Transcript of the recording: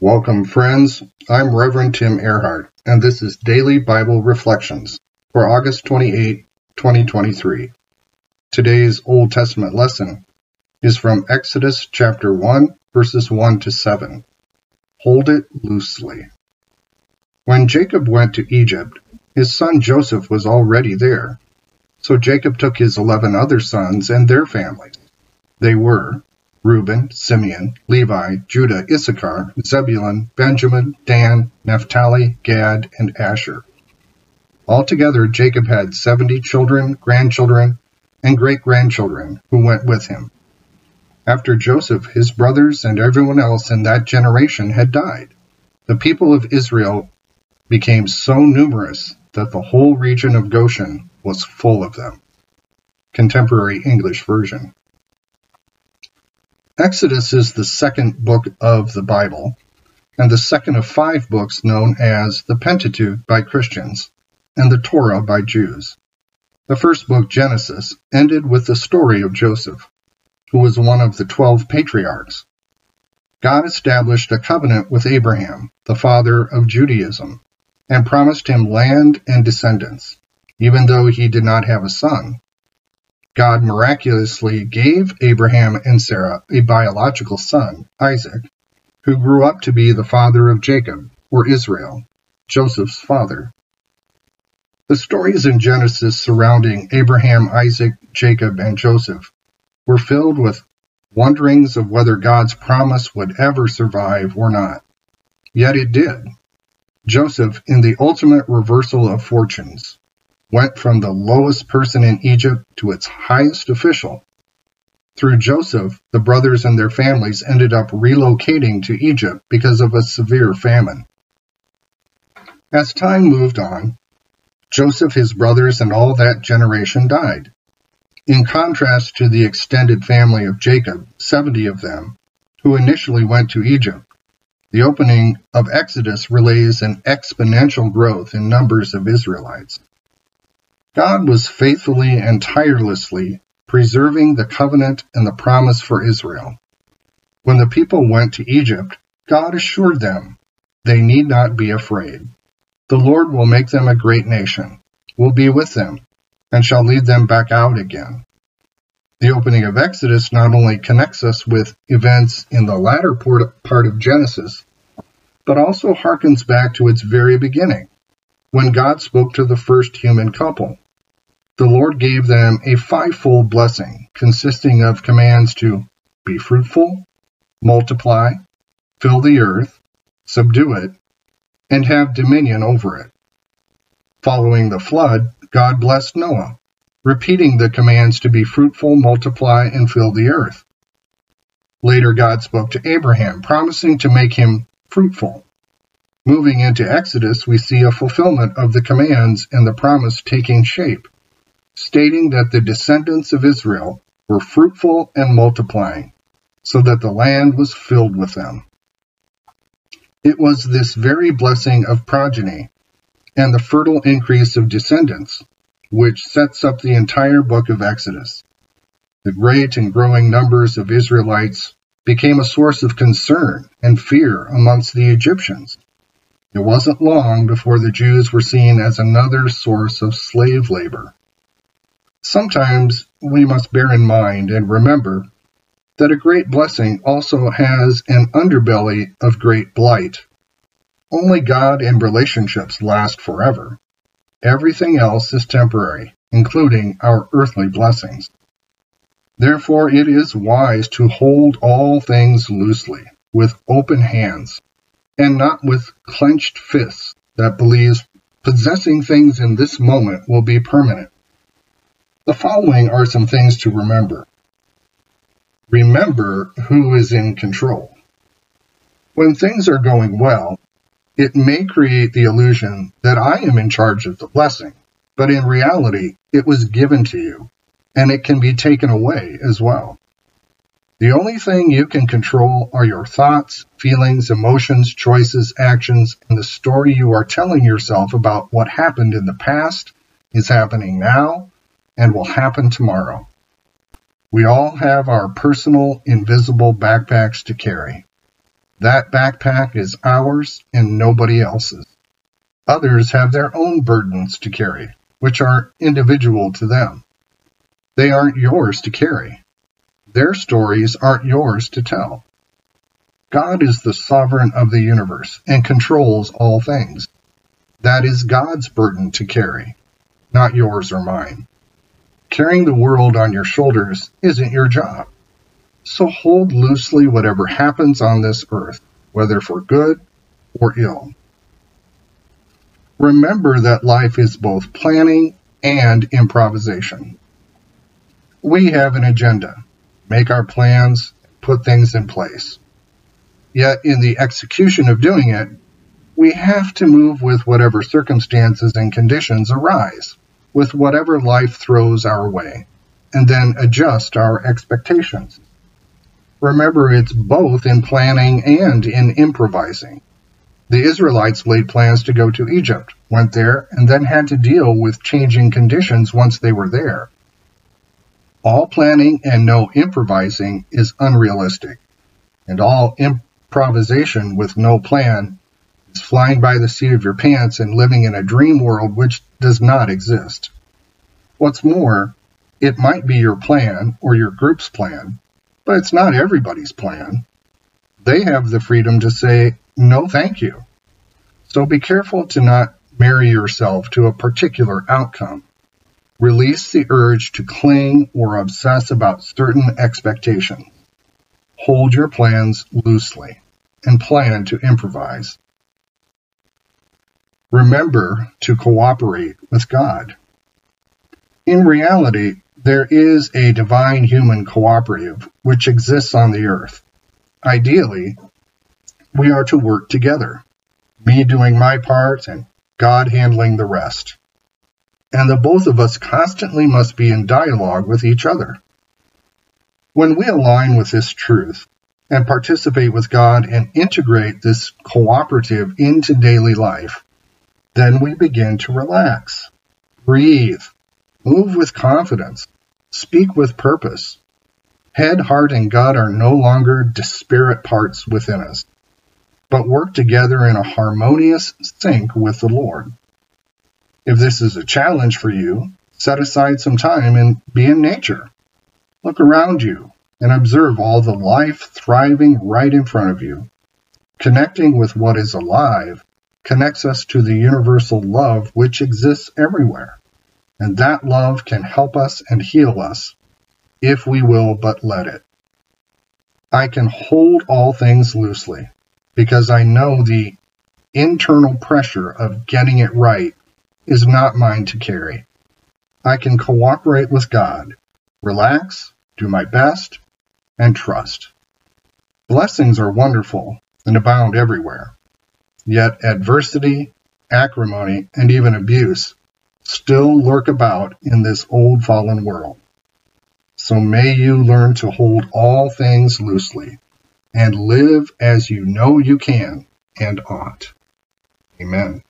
Welcome, friends. I'm Reverend Tim Ehrhardt, and this is Daily Bible Reflections for August 28, 2023. Today's Old Testament lesson is from Exodus chapter 1, verses 1 to 7. Hold it loosely. When Jacob went to Egypt, his son Joseph was already there. So Jacob took his eleven other sons and their families. They were Reuben, Simeon, Levi, Judah, Issachar, Zebulun, Benjamin, Dan, Naphtali, Gad, and Asher. Altogether, Jacob had seventy children, grandchildren, and great grandchildren who went with him. After Joseph, his brothers and everyone else in that generation had died. The people of Israel became so numerous that the whole region of Goshen was full of them. Contemporary English Version. Exodus is the second book of the Bible, and the second of five books known as the Pentateuch by Christians and the Torah by Jews. The first book, Genesis, ended with the story of Joseph, who was one of the twelve patriarchs. God established a covenant with Abraham, the father of Judaism, and promised him land and descendants, even though he did not have a son. God miraculously gave Abraham and Sarah a biological son, Isaac, who grew up to be the father of Jacob, or Israel, Joseph's father. The stories in Genesis surrounding Abraham, Isaac, Jacob, and Joseph were filled with wonderings of whether God's promise would ever survive or not. Yet it did. Joseph, in the ultimate reversal of fortunes, went from the lowest person in Egypt to its highest official. Through Joseph, the brothers and their families ended up relocating to Egypt because of a severe famine. As time moved on, Joseph, his brothers, and all that generation died. In contrast to the extended family of Jacob, 70 of them, who initially went to Egypt, the opening of Exodus relays an exponential growth in numbers of Israelites. God was faithfully and tirelessly preserving the covenant and the promise for Israel. When the people went to Egypt, God assured them they need not be afraid. The Lord will make them a great nation, will be with them, and shall lead them back out again. The opening of Exodus not only connects us with events in the latter part of Genesis, but also harkens back to its very beginning, when God spoke to the first human couple the Lord gave them a fivefold blessing, consisting of commands to be fruitful, multiply, fill the earth, subdue it, and have dominion over it. Following the flood, God blessed Noah, repeating the commands to be fruitful, multiply, and fill the earth. Later, God spoke to Abraham, promising to make him fruitful. Moving into Exodus, we see a fulfillment of the commands and the promise taking shape stating that the descendants of Israel were fruitful and multiplying, so that the land was filled with them. It was this very blessing of progeny and the fertile increase of descendants which sets up the entire book of Exodus. The great and growing numbers of Israelites became a source of concern and fear amongst the Egyptians. It wasn't long before the Jews were seen as another source of slave labor. Sometimes we must bear in mind and remember that a great blessing also has an underbelly of great blight. Only God and relationships last forever. Everything else is temporary, including our earthly blessings. Therefore, it is wise to hold all things loosely, with open hands, and not with clenched fists that believes possessing things in this moment will be permanent. The following are some things to remember. Remember who is in control. When things are going well, it may create the illusion that I am in charge of the blessing, but in reality, it was given to you, and it can be taken away as well. The only thing you can control are your thoughts, feelings, emotions, choices, actions, and the story you are telling yourself about what happened in the past, is happening now, and will happen tomorrow. We all have our personal invisible backpacks to carry. That backpack is ours and nobody else's. Others have their own burdens to carry, which are individual to them. They aren't yours to carry. Their stories aren't yours to tell. God is the sovereign of the universe and controls all things. That is God's burden to carry, not yours or mine. Carrying the world on your shoulders isn't your job. So hold loosely whatever happens on this earth, whether for good or ill. Remember that life is both planning and improvisation. We have an agenda, make our plans, put things in place. Yet in the execution of doing it, we have to move with whatever circumstances and conditions arise, with whatever life throws our way, and then adjust our expectations. Remember, it's both in planning and in improvising. The Israelites laid plans to go to Egypt, went there, and then had to deal with changing conditions once they were there. All planning and no improvising is unrealistic, and all improvisation with no plan is flying by the seat of your pants and living in a dream world which does not exist. What's more, it might be your plan or your group's plan, but it's not everybody's plan. They have the freedom to say, no, thank you. So be careful to not marry yourself to a particular outcome. Release the urge to cling or obsess about certain expectations. Hold your plans loosely and plan to improvise. Remember to cooperate with God. In reality, there is a divine human cooperative which exists on the earth. Ideally, we are to work together, me doing my part and God handling the rest. And the both of us constantly must be in dialogue with each other. When we align with this truth and participate with God and integrate this cooperative into daily life, then we begin to relax, breathe, Move with confidence. Speak with purpose. Head, heart, and gut are no longer disparate parts within us, but work together in a harmonious sync with the Lord. If this is a challenge for you, set aside some time and be in nature. Look around you and observe all the life thriving right in front of you. Connecting with what is alive connects us to the universal love which exists everywhere and that love can help us and heal us if we will but let it. I can hold all things loosely because I know the internal pressure of getting it right is not mine to carry. I can cooperate with God, relax, do my best, and trust. Blessings are wonderful and abound everywhere. Yet adversity, acrimony, and even abuse still lurk about in this old fallen world. So may you learn to hold all things loosely and live as you know you can and ought. Amen.